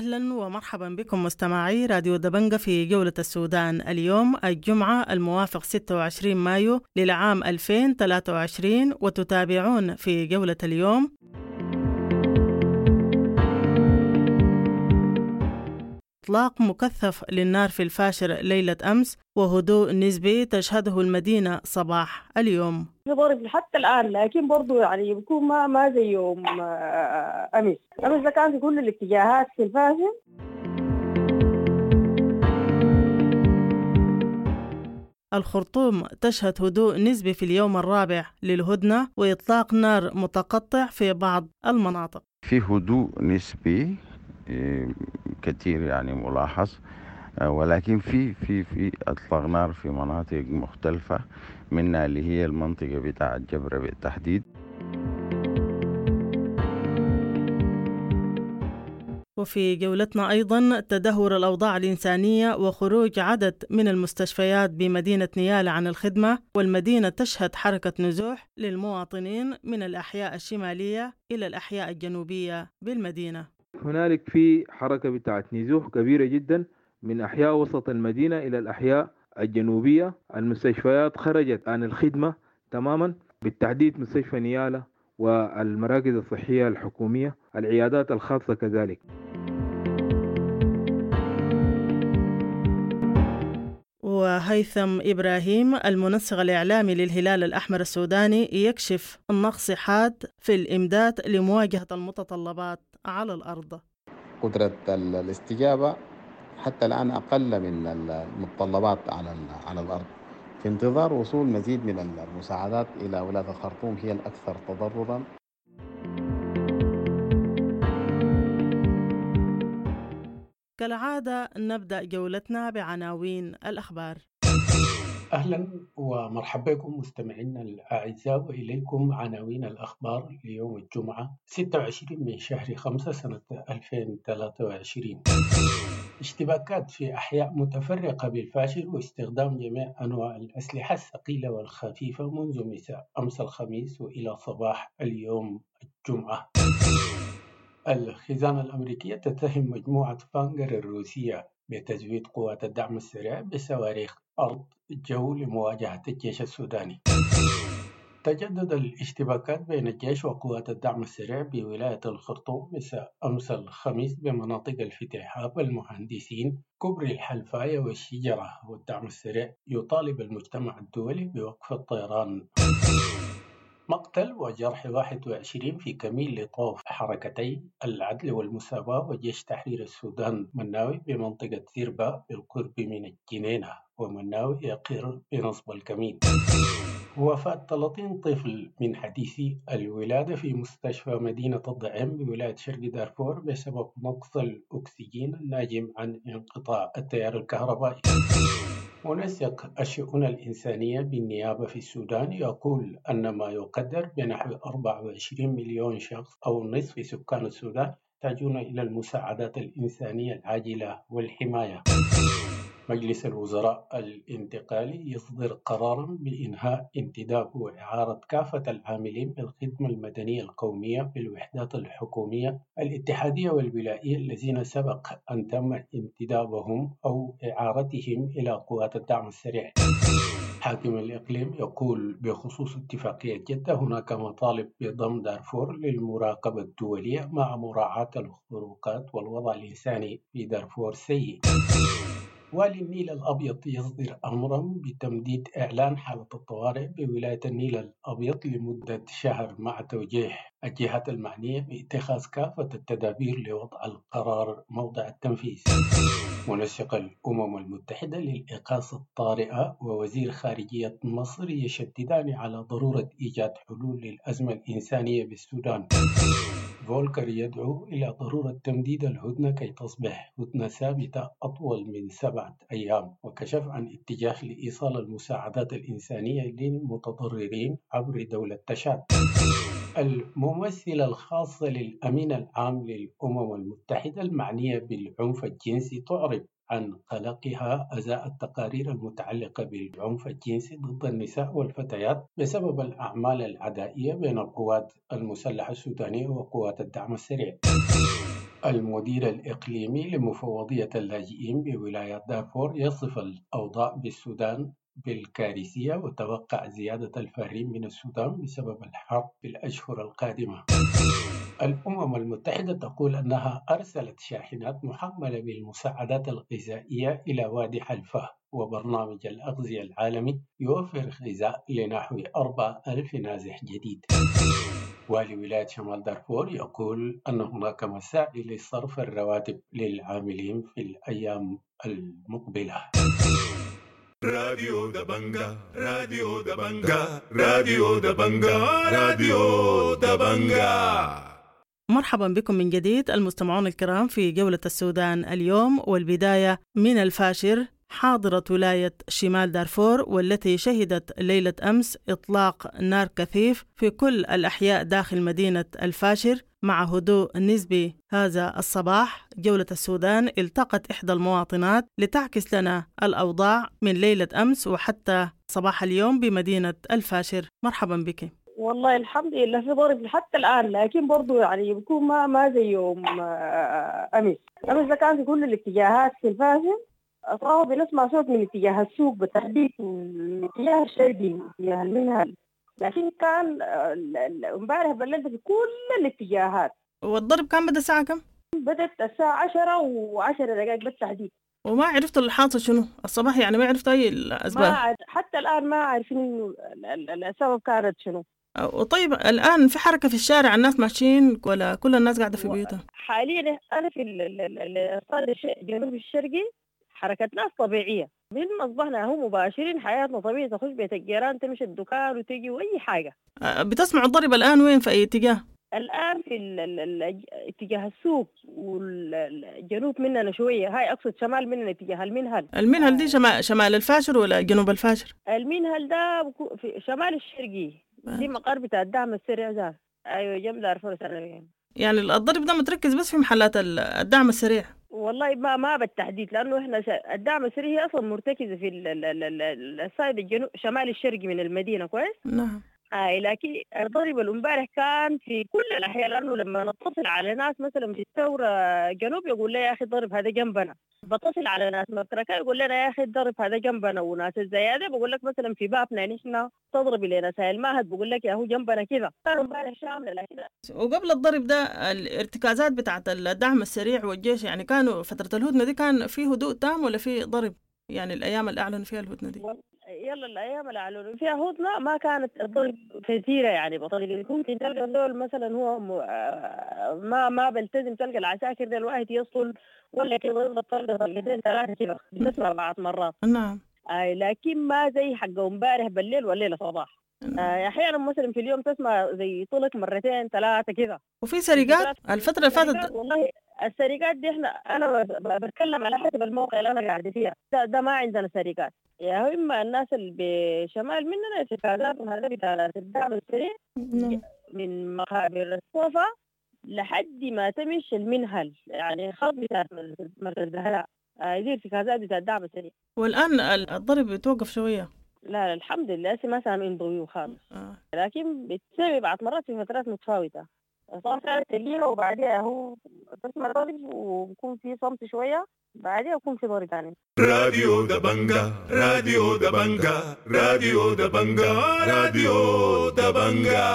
أهلا ومرحبا بكم مستمعي راديو دبنجة في جولة السودان. اليوم الجمعة الموافق 26 مايو للعام 2023 وتتابعون في جولة اليوم إطلاق مكثف للنار في الفاشر ليلة أمس وهدوء نسبي تشهده المدينة صباح اليوم. في ضرب حتى الآن لكن برضو يعني بيكون ما ما زي يوم آه، أمس. أمس ده كان في كل الاتجاهات في الفاشر. الخرطوم تشهد هدوء نسبي في اليوم الرابع للهدنة وإطلاق نار متقطع في بعض المناطق. في هدوء نسبي كتير يعني ملاحظ. آه، ولكن في في في اطلاق نار في مناطق مختلفة منها اللي هي المنطقة بتاعة جبرة بالتحديد. وفي جولتنا أيضا تدهور الأوضاع الإنسانية وخروج عدد من المستشفيات بمدينة نيالة عن الخدمة والمدينة تشهد حركة نزوح للمواطنين من الأحياء الشمالية إلى الأحياء الجنوبية بالمدينة. هنالك في حركة بتاعت نزوح كبيرة جدا من أحياء وسط المدينة إلى الأحياء الجنوبية. المستشفيات خرجت عن الخدمة تماما بالتحديد مستشفى نيالة والمراكز الصحية الحكومية العيادات الخاصة كذلك. وهيثم إبراهيم المنسق الإعلامي للهلال الأحمر السوداني يكشف نقص حاد في الإمداد لمواجهة المتطلبات. على الأرض. قدرة ال- الاستجابة حتى الآن أقل من المتطلبات على على الأرض. في انتظار وصول مزيد من المساعدات إلى ولاية الخرطوم هي الأكثر تضررا. كالعادة نبدأ جولتنا بعناوين الأخبار. أهلا ومرحبا بكم مستمعينا الأعزاء وإليكم عناوين الأخبار ليوم الجمعة 26 من شهر 5 سنة 2023 اشتباكات في أحياء متفرقة بالفاشل واستخدام جميع أنواع الأسلحة الثقيلة والخفيفة منذ مساء أمس الخميس وإلى صباح اليوم الجمعة. الخزانة الأمريكية تتهم مجموعة فانجر الروسية بتزويد قوات الدعم السريع بصواريخ أرض جو لمواجهة الجيش السوداني. تجدد الاشتباكات بين الجيش وقوات الدعم السريع بولاية الخرطوم مساء أمس الخميس بمناطق الفتحاب والمهندسين كبري الحلفاية والشجرة والدعم السريع يطالب المجتمع الدولي بوقف الطيران. مقتل وجرح 21 في كمين لطوف حركتي العدل والمساواة وجيش تحرير السودان مناوي بمنطقة زربا بالقرب من الجنينة ومناوي يقر بنصب الكمين. وفاة 30 طفل من حديثي الولادة في مستشفى مدينة الضعيم بولاية شرق دارفور بسبب نقص الأكسجين الناجم عن انقطاع التيار الكهربائي. منسق الشؤون الإنسانية بالنيابة في السودان يقول أن ما يقدر بنحو 24 مليون شخص أو نصف سكان السودان يحتاجون إلى المساعدات الإنسانية العاجلة والحماية. مجلس الوزراء الانتقالي يصدر قرارا بإنهاء انتداب وإعارة كافة العاملين بالخدمة المدنية القومية بالوحدات الحكومية الاتحادية والولائية الذين سبق أن تم انتدابهم أو إعارتهم إلى قوات الدعم السريع. حاكم الإقليم يقول بخصوص اتفاقية جدة هناك مطالب بضم دارفور للمراقبة الدولية مع مراعاة الخروقات والوضع الإنساني في دارفور سيء والي الأبيض يصدر أمرا بتمديد إعلان حالة الطوارئ بولاية النيل الأبيض لمدة شهر مع توجيه الجهات المعنية باتخاذ كافة التدابير لوضع القرار موضع التنفيذ. منسق الأمم المتحدة للإغاثة الطارئة ووزير خارجية مصر يشددان على ضرورة إيجاد حلول للأزمة الإنسانية بالسودان. فولكر يدعو إلى ضرورة تمديد الهدنة كي تصبح هدنة ثابتة أطول من سبعة أيام وكشف عن اتجاه لإيصال المساعدات الإنسانية للمتضررين عبر دولة تشاد. الممثلة الخاصة للأمين العام للأمم المتحدة المعنية بالعنف الجنسي تعرب عن قلقها أزاء التقارير المتعلقة بالعنف الجنسي ضد النساء والفتيات بسبب الأعمال العدائية بين القوات المسلحة السودانية وقوات الدعم السريع. المدير الإقليمي لمفوضية اللاجئين بولاية دارفور يصف الأوضاع بالسودان بالكارثية وتوقع زيادة الفارين من السودان بسبب الحرب في الأشهر القادمة الأمم المتحدة تقول أنها أرسلت شاحنات محملة بالمساعدات الغذائية إلى وادي حلفاه وبرنامج الأغذية العالمي يوفر غذاء لنحو 4000 نازح جديد. والي ولاية شمال دارفور يقول أن هناك مساعي لصرف الرواتب للعاملين في الأيام المقبلة. راديو دبنجا راديو دبنجا راديو دبنجا راديو دبنجا. مرحبا بكم من جديد المستمعون الكرام في جولة السودان اليوم والبداية من الفاشر حاضرة ولاية شمال دارفور والتي شهدت ليلة أمس إطلاق نار كثيف في كل الأحياء داخل مدينة الفاشر مع هدوء نسبي. هذا الصباح جولة السودان التقت إحدى المواطنات لتعكس لنا الأوضاع من ليلة أمس وحتى صباح اليوم بمدينة الفاشر. مرحبا بك. والله الحمد لله في ضرب حتى الآن لكن برضو يعني بيكون ما ما زي يوم امس امس ده كان في كل الاتجاهات في الفاشل صار بنسمع صوت من اتجاه السوق بالتحديد من الاتجاه الشرقي من اتجاه المنهل. لكن كان آه، امبارح بالليل في كل الاتجاهات. والضرب كان بدأ الساعة كم؟ بدأت الساعة 10 و10 دقائق بالتحديد. وما عرفت الحاصل شنو. الصباح يعني ما عرفت أي ما الأسباب. عاد- حتى الآن ما عارفين السبب كانت شنو. وطيب الآن في حركة في الشارع الناس ماشيين ولا كل الناس قاعدة في بيوتها؟ حاليا أنا في ال- ال- ال- الصاد الش- الجنوب الشرقي حركة ناس طبيعية. من ما أصبحنا هو مباشرين حياتنا طبيعية تخش بيت الجيران تمشي الدكان وتجي وأي حاجة. بتسمعوا الضرب الآن وين في أي اتجاه؟ الآن في ال- ال- ال- اتجاه السوق والجنوب مننا شوية. هاي أقصد شمال مننا اتجاه المنهل. المنهل دي شمال, شمال الفاشر ولا جنوب الفاشر؟ المنهل ده في شمال الشرقي. دي مقر بتاع الدعم السريع ده أيوة جنب دارفور ثانوية يعني الضرب ده متركز بس في محلات ال- الدعم السريع. والله ما ما بالتحديد لأنه إحنا الدعم السري هي أصلا مرتكزة في ال- ال- ال- ال- السايد الجنوب شمال الشرقي من المدينة كويس؟ نعم. اي لكن الضرب الامبارح كان في كل الاحياء لأنه لما نتصل على ناس مثلا في الثورة جنوب يقول لي يا أخي الضرب هذا جنبنا. بتصل على ناس مكركة يقول لنا يا أخي الضرب هذا جنبنا وناس الزيادة بقول لك مثلا في بابنا نحن تضرب لنا سائل الماهد بقول لك يا هو جنبنا كذا. كان امبارح شامله لكن وقبل الضرب ده الارتكازات بتاعت الدعم السريع والجيش يعني كانوا فترة الهدنة دي كان في هدوء تام ولا في ضرب؟ يعني الأيام اللي أعلنوا فيها الهدنة دي. يلا الأيام اللي اعلنوا فيها هدنه ما كانت الضرب كثيره يعني بطريقه ممكن تلقى دول مثلا هو. آه، ما ما بلتزم تلقى العساكر ده الواحد يصل ولا كده يضرب طلقه طلقتين ثلاثة كده بتسمع بعض مرات. نعم. آه لكن ما زي حق امبارح بالليل والليلة صباح. أحيانا مثلا في اليوم تسمع زي طلق مرتين ثلاثة كده. وفي سرقات؟ الفترة اللي فاتت والله السرقات دي إحنا أنا بتكلم على حسب الموقع اللي أنا قاعدة فيها. ده, ده ما عندنا سرقات. يا إما الناس اللي بشمال مننا ارتكازات هذا بتاع الدعم السريع نعم. من مقابر الصوفا لحد ما تمشي المنهل. يعني خط بتاع مركز الزهراء. آه، دي ارتكازات بتاع الدعم السريع والآن ال- الضرب بيتوقف شوية. لا لا الحمد لله ما سامعين ضوء خالص. آه. لكن بتسوي بعض مرات في فترات متفاوتة. صار كانت سريعة وبعدها هو تسمع ضرب وبكون في صمت شوية بعدها يكون في ضرب ثاني راديو دبنجا راديو دبنجا راديو دبنجا راديو دبنجا.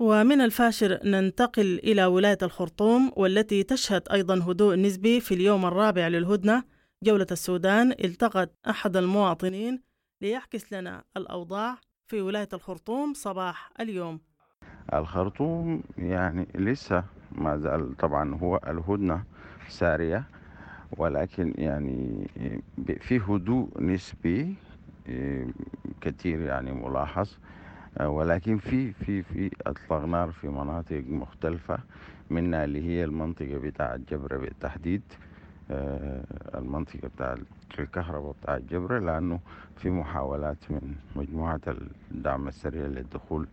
ومن الفاشر ننتقل إلى ولاية الخرطوم والتي تشهد أيضا هدوء نسبي في اليوم الرابع للهدنة. جولة السودان التقت أحد المواطنين ليعكس لنا الأوضاع في ولاية الخرطوم صباح اليوم. الخرطوم يعني لسه ما زال طبعا هو الهدنة سارية ولكن يعني في هدوء نسبي إيه، كتير يعني ملاحظ ولكن في في في أطلاق نار في مناطق مختلفة منها اللي هي المنطقة بتاعة جبرة بالتحديد آه، المنطقة بتاع الكهرباء بتاع جبرة لأنه في محاولات من مجموعة الدعم السريع للدخول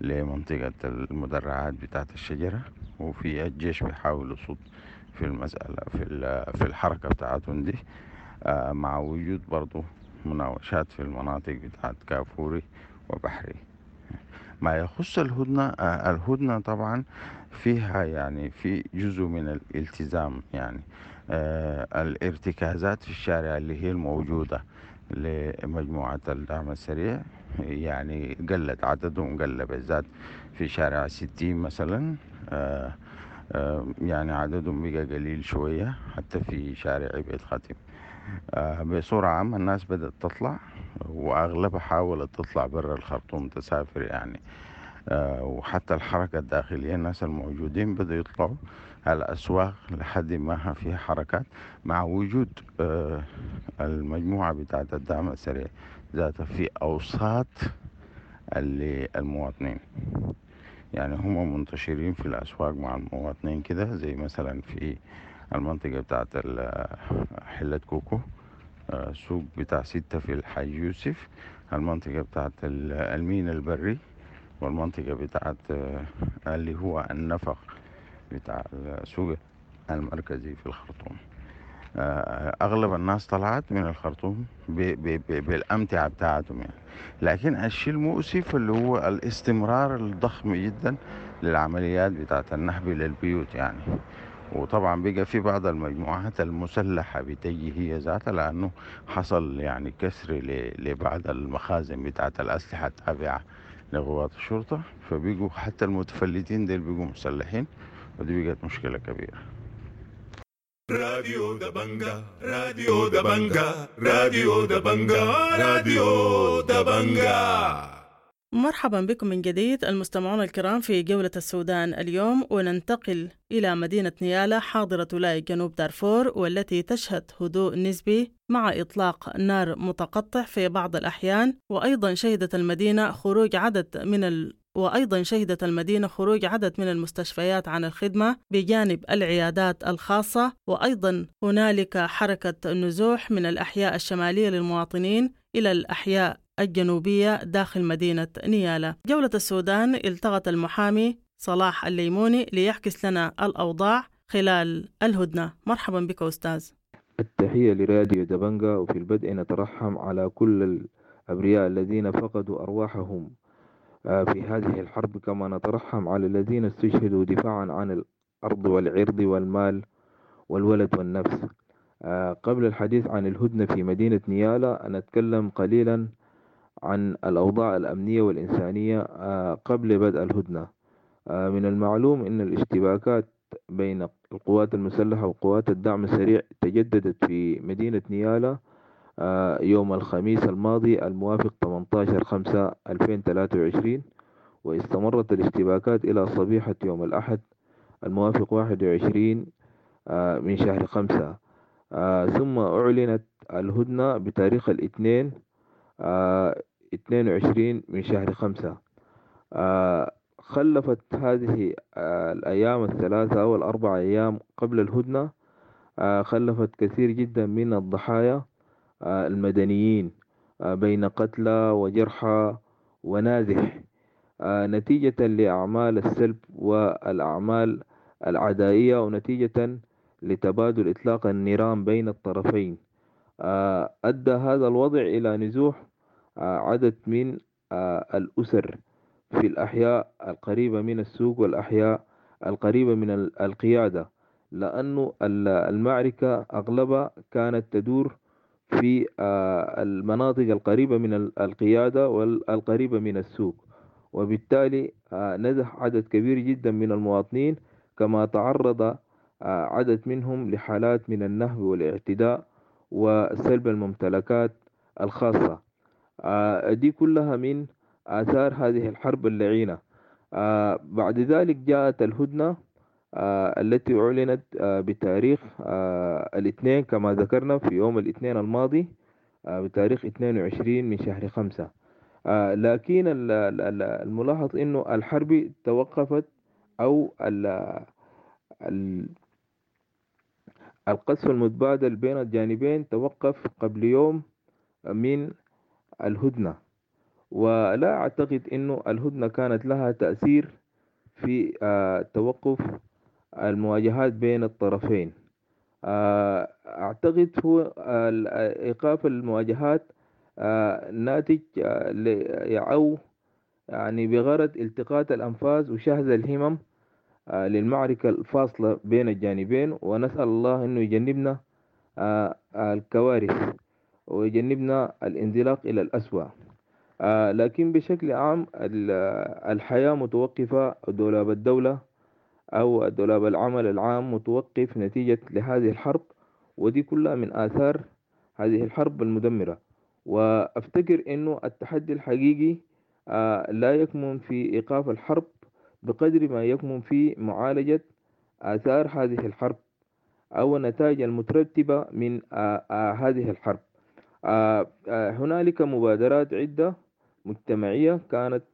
لمنطقة المدرعات بتاعة الشجرة. وفي الجيش بيحاول يصد في المسألة في في الحركة بتاعتهم دي. آه، مع وجود برضو مناوشات في المناطق بتاعت كافوري وبحري. ما يخص الهدنة آه، الهدنة طبعا فيها يعني في جزء من الالتزام يعني. الارتكازات في الشارع اللي هي الموجودة لمجموعة الدعم السريع يعني قلت عددهم قل بالذات في شارع ستين مثلا آه، آه، يعني عددهم بقى قليل شوية حتى في شارع بيت خاتم. آه، بصورة عامة الناس بدأت تطلع وأغلبها حاولت تطلع برا الخرطوم تسافر يعني. آه، وحتى الحركة الداخلية الناس الموجودين بدأوا يطلعوا. الأسواق لحد ما فيها حركات مع وجود آه، المجموعة بتاعة الدعم السريع ذاتها في أوساط المواطنين. يعني هم منتشرين في الأسواق مع المواطنين كده زي مثلا في المنطقة بتاعت ال- حلة كوكو آه، سوق بتاع ستة في الحاج يوسف المنطقة بتاعت ال- المين البري والمنطقة بتاعت آه، اللي هو النفق بتاع السوق المركزي في الخرطوم. آه، أغلب الناس طلعت من الخرطوم ب- ب- ب- بالأمتعة بتاعتهم يعني. لكن الشيء المؤسف اللي هو الاستمرار الضخم جدا للعمليات بتاعت النهب للبيوت يعني. وطبعا بقى في بعض المجموعات المسلحة بتجي هي ذاتها لأنه حصل يعني كسر لبعض المخازن بتاعت الأسلحة التابعة لقوات الشرطة. فبقوا حتى المتفلتين ديل بقوا مسلحين. ودي بقت مشكلة كبيرة راديو دبنجا راديو دبنجا راديو دبنجا راديو دبنجا مرحبا بكم من جديد المستمعون الكرام في جولة السودان اليوم وننتقل إلى مدينة نيالا حاضرة ولاية جنوب دارفور والتي تشهد هدوء نسبي مع إطلاق نار متقطع في بعض الأحيان وأيضا شهدت المدينة خروج عدد من. وأيضا شهدت المدينة خروج عدد من المستشفيات عن الخدمة بجانب العيادات الخاصة وأيضا هنالك حركة نزوح من الأحياء الشمالية للمواطنين إلى الأحياء الجنوبية داخل مدينة نيالا. جولة السودان التقط المحامي صلاح الليموني ليحكس لنا الأوضاع خلال الهدنة. مرحبا بك أستاذ. التحية لراديو دبنجا وفي البدء نترحم على كل الأبرياء الذين فقدوا أرواحهم. في هذه الحرب كما نترحم على الذين استشهدوا دفاعا عن الأرض والعرض والمال والولد والنفس. آه، قبل الحديث عن الهدنة في مدينة نيالا نتكلم قليلا عن الأوضاع الأمنية والإنسانية آه، قبل بدء الهدنة. آه، من المعلوم أن الاشتباكات بين القوات المسلحة وقوات الدعم السريع تجددت في مدينة نيالا. يوم الخميس الماضي الموافق 18 5 2023 واستمرت الاشتباكات إلى صبيحة يوم الأحد الموافق 21 آه، من شهر خمسة. آه، ثم أعلنت الهدنة بتاريخ الاثنين آه، 22 من شهر خمسة. آه، خلفت هذه آه، الأيام الثلاثة أو الأربع أيام قبل الهدنة آه، خلفت كثير جدا من الضحايا آه، المدنيين آه، بين قتلى وجرحى ونازح. آه، نتيجة لأعمال السلب والأعمال العدائية ونتيجة لتبادل إطلاق النيران بين الطرفين. آه، أدى هذا الوضع إلى نزوح آه، عدد من آه، الأسر في الأحياء القريبة من السوق والأحياء القريبة من ال- القيادة. لأنه ال- المعركة أغلبها كانت تدور في آه، المناطق القريبة من ال- القيادة والقريبة من السوق. وبالتالي آه، نزح عدد كبير جدا من المواطنين كما تعرض آه، عدد منهم لحالات من النهب والاعتداء وسلب الممتلكات الخاصة. دي كلها من آثار هذه الحرب اللعينة. بعد ذلك جاءت الهدنة التي أعلنت آه، بتاريخ آه، الاثنين كما ذكرنا في يوم الاثنين الماضي آه، بتاريخ 22 من شهر خمسة. آه، لكن ال- ال- ال- الملاحظ إنه الحرب توقفت ال- القصف المتبادل بين الجانبين توقف قبل يوم من الهدنة. ولا أعتقد أنه الهدنة كانت لها تأثير في آه، توقف المواجهات بين الطرفين. آه، أعتقد هو آه، إيقاف المواجهات آه، ناتج آه، أو يعني بغرض التقاط الأنفاس وشهز الهمم آه، للمعركة الفاصلة بين الجانبين ونسأل الله أنه يجنبنا آه، الكوارث ويجنبنا الانزلاق إلى الأسوأ. آه، لكن بشكل عام الحياة متوقفة دولاب الدولة أو دولاب العمل العام متوقف نتيجة لهذه الحرب ودي كلها من آثار هذه الحرب المدمرة. وأفتكر أنه التحدي الحقيقي لا يكمن في إيقاف الحرب بقدر ما يكمن في معالجة آثار هذه الحرب أو النتائج المترتبة من آه، آه، هذه الحرب. آه، هنالك مبادرات عدة مجتمعية كانت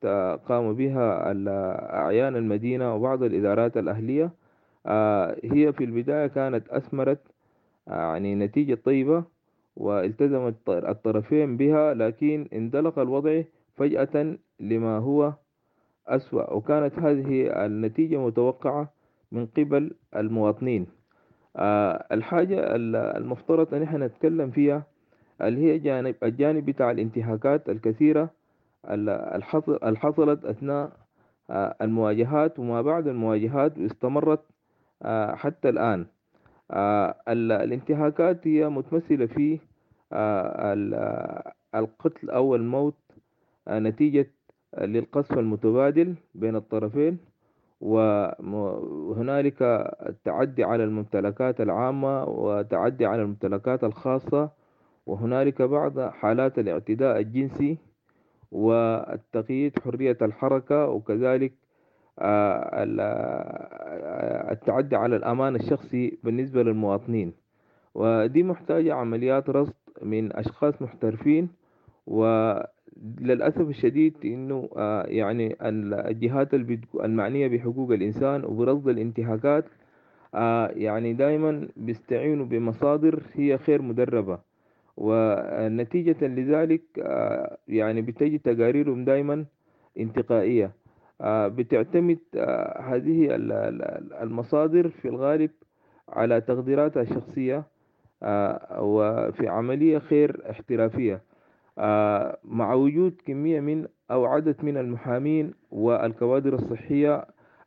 قام بها أعيان المدينة وبعض الإدارات الأهلية. هي في البداية كانت أثمرت يعني نتيجة طيبة والتزم الطرفين بها لكن اندلق الوضع فجأة لما هو أسوأ. وكانت هذه النتيجة متوقعة من قبل المواطنين. آه، الحاجة المفترض أن إحنا نتكلم فيها اللي هي جانب الجانب بتاع الانتهاكات الكثيرة. اللي حصلت أثناء آه، المواجهات وما بعد المواجهات واستمرت آه، حتى الآن. الانتهاكات هي متمثلة في القتل أو الموت نتيجة للقصف المتبادل بين الطرفين وهنالك التعدي على الممتلكات العامة وتعدي على الممتلكات الخاصة وهنالك بعض حالات الاعتداء الجنسي والتقييد حرية الحركة وكذلك آه، آه، التعدي على الأمان الشخصي بالنسبة للمواطنين. ودي محتاجة عمليات رصد من أشخاص محترفين و للأسف الشديد إنه آه، يعني الجهات المعنية بحقوق الإنسان وبرصد الانتهاكات يعني دائما بيستعينوا بمصادر هي خير مدربة. ونتيجة لذلك آه، يعني بتجي تقاريرهم دائما انتقائية. بتعتمد هذه المصادر في الغالب على تقديراتها الشخصية وفي عملية خير احترافية. آه، مع وجود كمية من أو عدد من المحامين والكوادر الصحية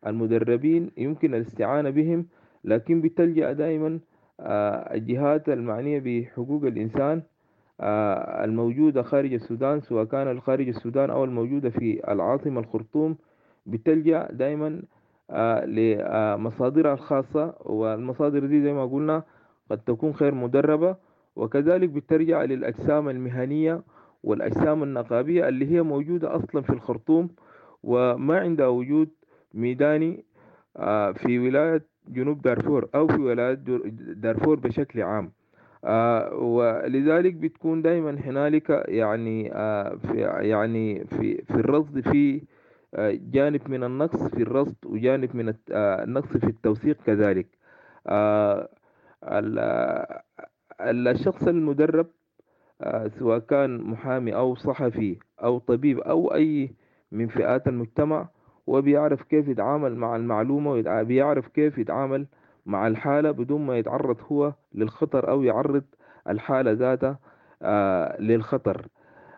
المدربين يمكن الاستعانة بهم لكن بتلجأ دائما آه، الجهات المعنية بحقوق الإنسان آه، الموجودة خارج السودان سواء كان خارج السودان أو الموجودة في العاصمة الخرطوم بتلجأ دائما لمصادرها الخاصة. والمصادر دي زي ما قلنا قد تكون خير مدربة وكذلك بترجع للأجسام المهنية والأجسام النقابية اللي هي موجودة أصلا في الخرطوم وما عندها وجود ميداني آه، في ولاية جنوب دارفور أو في ولاية دارفور بشكل عام. آه، ولذلك بتكون دائما هنالك يعني آه، في يعني في في الرصد في جانب من النقص في الرصد وجانب من النقص في التوثيق كذلك. الشخص المدرب آه، سواء كان محامي أو صحفي أو طبيب أو أي من فئات المجتمع وبيعرف كيف يتعامل مع المعلومة وبيعرف كيف يتعامل مع الحالة بدون ما يتعرض هو للخطر أو يعرض الحالة ذاتها آه، للخطر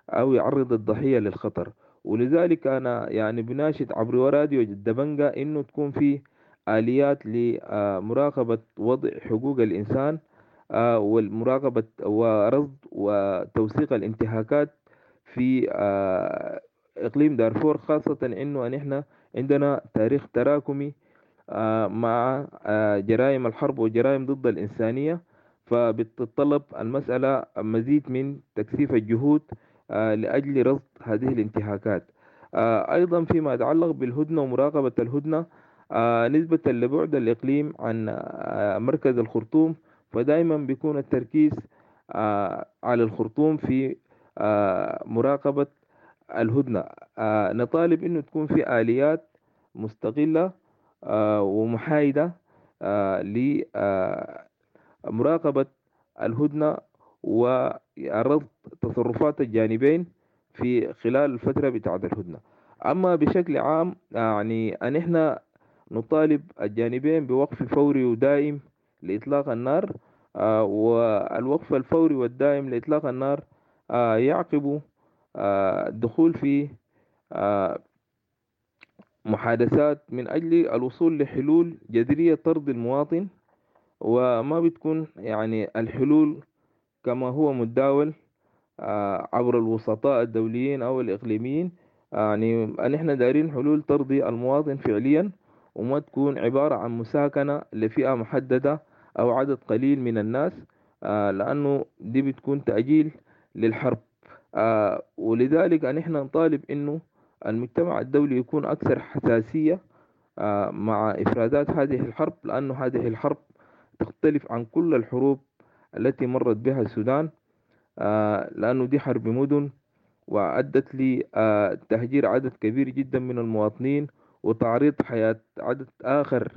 أو يعرض الضحية للخطر. ولذلك أنا يعني بناشد عبر راديو الدبنجة إنه تكون في آليات لمراقبة وضع حقوق الإنسان آه، والمراقبة ورصد وتوثيق الانتهاكات في آه، إقليم دارفور خاصة إنه أن إحنا عندنا تاريخ تراكمي آه، مع جرائم الحرب وجرائم ضد الإنسانية. فبتتطلب المسألة مزيد من تكثيف الجهود لأجل رصد هذه الانتهاكات. أيضا فيما يتعلق بالهدنة ومراقبة الهدنة نسبة لبعد الإقليم عن مركز الخرطوم. فدائما بيكون التركيز آه، على الخرطوم في آه، مراقبة الهدنة. آه، نطالب إنه تكون في آليات مستقلة ومحايدة لمراقبة الهدنة ورصد تصرفات الجانبين في خلال الفترة بتاعة الهدنة. أما بشكل عام يعني أن إحنا نطالب الجانبين بوقف فوري ودائم لإطلاق النار آه، والوقف الفوري والدائم لإطلاق النار آه، يعقب آه، الدخول في محادثات من أجل الوصول لحلول جذرية ترضي المواطن وما بتكون يعني الحلول كما هو متداول آه، عبر الوسطاء الدوليين أو الإقليميين. يعني أن إحنا دايرين حلول ترضي المواطن فعليا وما تكون عبارة عن مساكنة لفئة محددة أو عدد قليل من الناس آه، لأنه دي بتكون تأجيل للحرب. آه، ولذلك أن إحنا نطالب إنه المجتمع الدولي يكون أكثر حساسية مع إفرازات هذه الحرب لأنه هذه الحرب تختلف عن كل الحروب التي مرت بها السودان آه، لأنه دي حرب مدن وأدت لتهجير عدد كبير جدا من المواطنين وتعريض حياة عدد آخر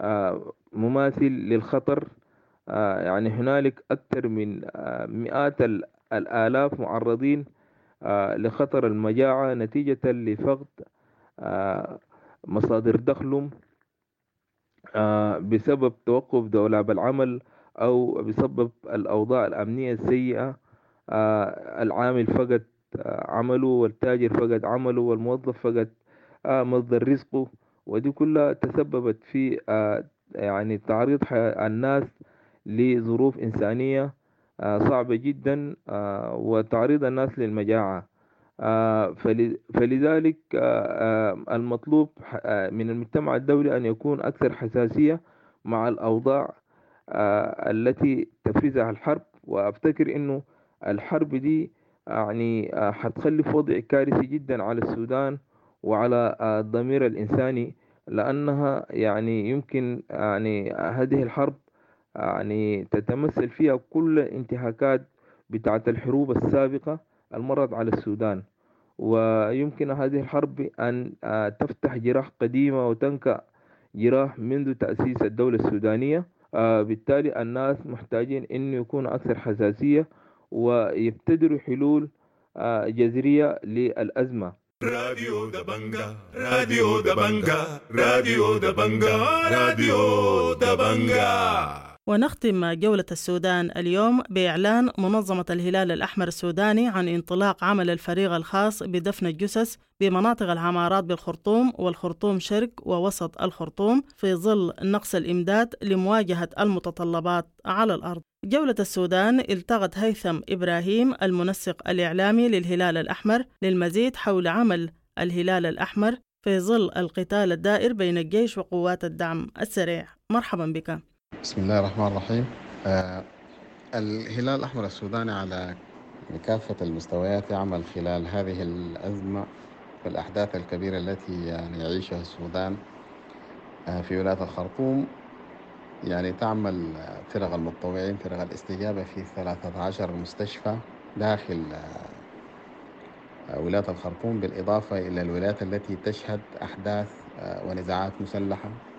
آه، مماثل للخطر آه، يعني هنالك أكثر من مئات الآلاف معرضين لخطر المجاعة نتيجة لفقد مصادر دخلهم بسبب توقف دولاب العمل أو بسبب الأوضاع الأمنية السيئة آه، العامل فقد آه، عمله والتاجر فقد عمله والموظف فقد آه، مصدر رزقه. ودي كلها تسببت في يعني تعريض الناس لظروف إنسانية صعبة جدا وتعريض الناس للمجاعة. فلذلك المطلوب من المجتمع الدولي أن يكون أكثر حساسية مع الأوضاع آه، التي تفرزها الحرب. وأفتكر إنه الحرب دي يعني آه، حتخلي في وضع كارثي جدا على السودان وعلى آه، الضمير الإنساني لأنها يعني يمكن يعني هذه الحرب يعني تتمثل فيها كل انتهاكات بتاعت الحروب السابقة المرت على السودان. ويمكن هذه الحرب أن تفتح جراح قديمة وتنكأ جراح منذ تأسيس الدولة السودانية. آه بالتالي الناس محتاجين انه يكونوا أكثر حساسية ويبتدروا حلول آه جذرية للأزمة. راديو دبنجا راديو دبنجا راديو دبنجا راديو دبنجا. ونختم جولة السودان اليوم بإعلان منظمة الهلال الأحمر السوداني عن انطلاق عمل الفريق الخاص بدفن الجثث بمناطق العمارات بالخرطوم والخرطوم شرق ووسط الخرطوم في ظل نقص الإمداد لمواجهة المتطلبات على الأرض. جولة السودان التغت هيثم إبراهيم المنسق الإعلامي للهلال الأحمر للمزيد حول عمل الهلال الأحمر في ظل القتال الدائر بين الجيش وقوات الدعم السريع. مرحبا بك. بسم الله الرحمن الرحيم. آه الهلال الأحمر السوداني على كافة المستويات يعمل خلال هذه الأزمة والأحداث الكبيرة التي يعني يعيشها السودان آه في ولاية الخرطوم. يعني تعمل فرق المتطوعين فرق الاستجابة في 13 مستشفى داخل آه ولاية الخرطوم بالإضافة إلى الولايات التي تشهد أحداث ونزاعات مسلحة.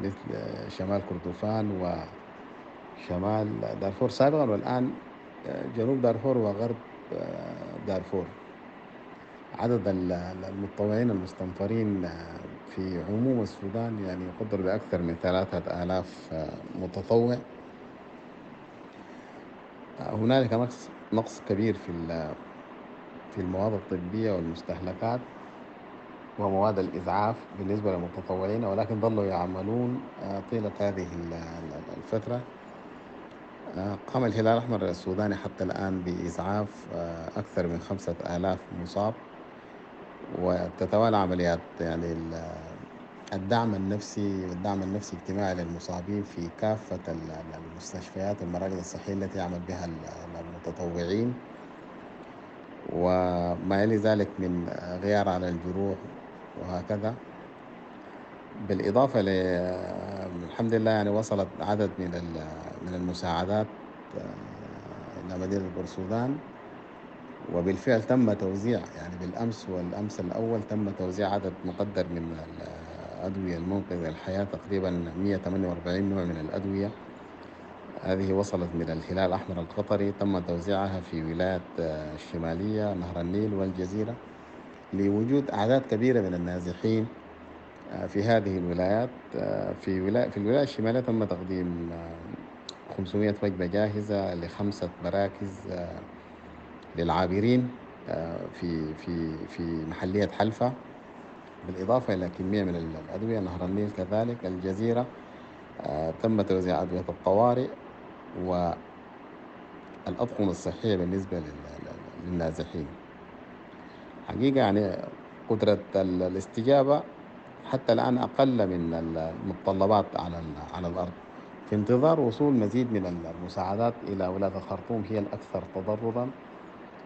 مثل شمال كردفان وشمال دارفور. سابقا والآن جنوب دارفور وغرب دارفور. عدد المتطوعين المستنفرين في عموم السودان يعني يقدر بأكثر من ثلاثة آلاف متطوع. هنالك نقص نقص كبير في في المواد الطبية والمستهلكات. ومواد الإسعاف بالنسبة للمتطوعين ولكن ظلوا يعملون آه، طيلة هذه الفترة. آه، قام الهلال الأحمر السوداني حتى الآن بإسعاف آه، أكثر من خمسة آلاف مصاب. وتتوالى عمليات يعني الدعم النفسي والدعم النفسي الاجتماعي للمصابين في كافة المستشفيات والمراكز الصحية التي يعمل بها المتطوعين. وما يلي ذلك من غيار على الجروح وهكذا. بالإضافة الحمد لله يعني وصلت عدد من من المساعدات آه، إلى مدينة بورسودان وبالفعل تم توزيع يعني بالأمس والأمس الأول تم توزيع عدد مقدر من الأدوية المنقذة للحياة تقريبا 148 نوع من الأدوية. هذه وصلت من الهلال الأحمر القطري تم توزيعها في ولاية آه، الشمالية نهر النيل والجزيرة. لوجود أعداد كبيرة من النازحين آه، في هذه الولايات آه، في ولاية في الولاية الشمالية تم تقديم 500 آه، وجبة جاهزة لخمسة مراكز للعابرين في في في محلية حلفة بالإضافة إلى كمية من الأدوية نهر النيل كذلك الجزيرة آه، تم توزيع أدوية الطوارئ والأطقم الصحية بالنسبة لل- للنازحين. حقيقة يعني قدرة ال- الاستجابة حتى الآن أقل من المتطلبات على على الأرض. في انتظار وصول مزيد من المساعدات إلى ولاية الخرطوم هي الأكثر تضررا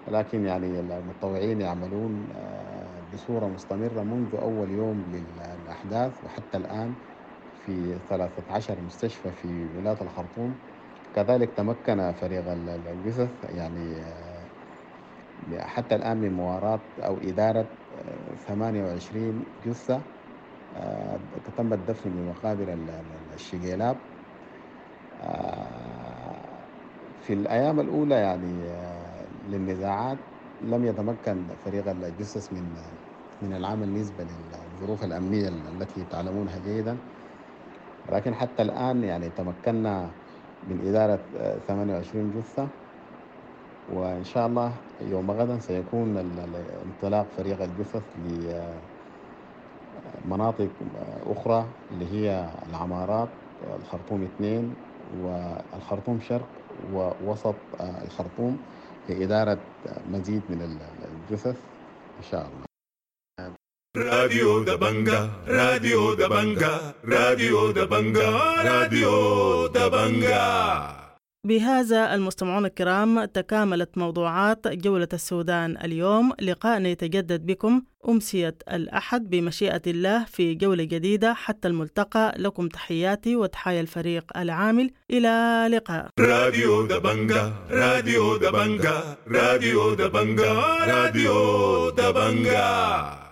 لكن يعني المتطوعين يعملون آه، بصورة مستمرة منذ أول يوم للأحداث وحتى الآن في 13 مستشفى في ولاية الخرطوم. كذلك تمكن فريق ال- ال- الجثث يعني آه، حتى الآن من مواراة أو إدارة آه، 28 جثة آه، تم الدفن ال- ال- الشقيلاب آه، في الأيام الأولى يعني آه، للنزاعات لم يتمكن فريق الجثث من من العمل نسبة للظروف الأمنية التي تعلمونها جيدا. لكن حتى الآن يعني تمكنا من إدارة آه، 28 جثة. وإن شاء الله يوم غدا سيكون انطلاق فريق الجثث لمناطق أخرى اللي هي العمارات الخرطوم اثنين والخرطوم شرق ووسط الخرطوم لإدارة مزيد من ال- الجثث إن شاء الله. راديو دبنجا راديو دبنجا راديو دبنجا راديو دبنجا. بهذا المستمعون الكرام تكاملت موضوعات جولة السودان اليوم. لقاءنا يتجدد بكم أمسية الأحد بمشيئة الله في جولة جديدة حتى الملتقى. لكم تحياتي وتحايا الفريق العامل. إلى لقاء راديو دبنجا راديو دبنجا راديو دبنجا راديو دبنجا.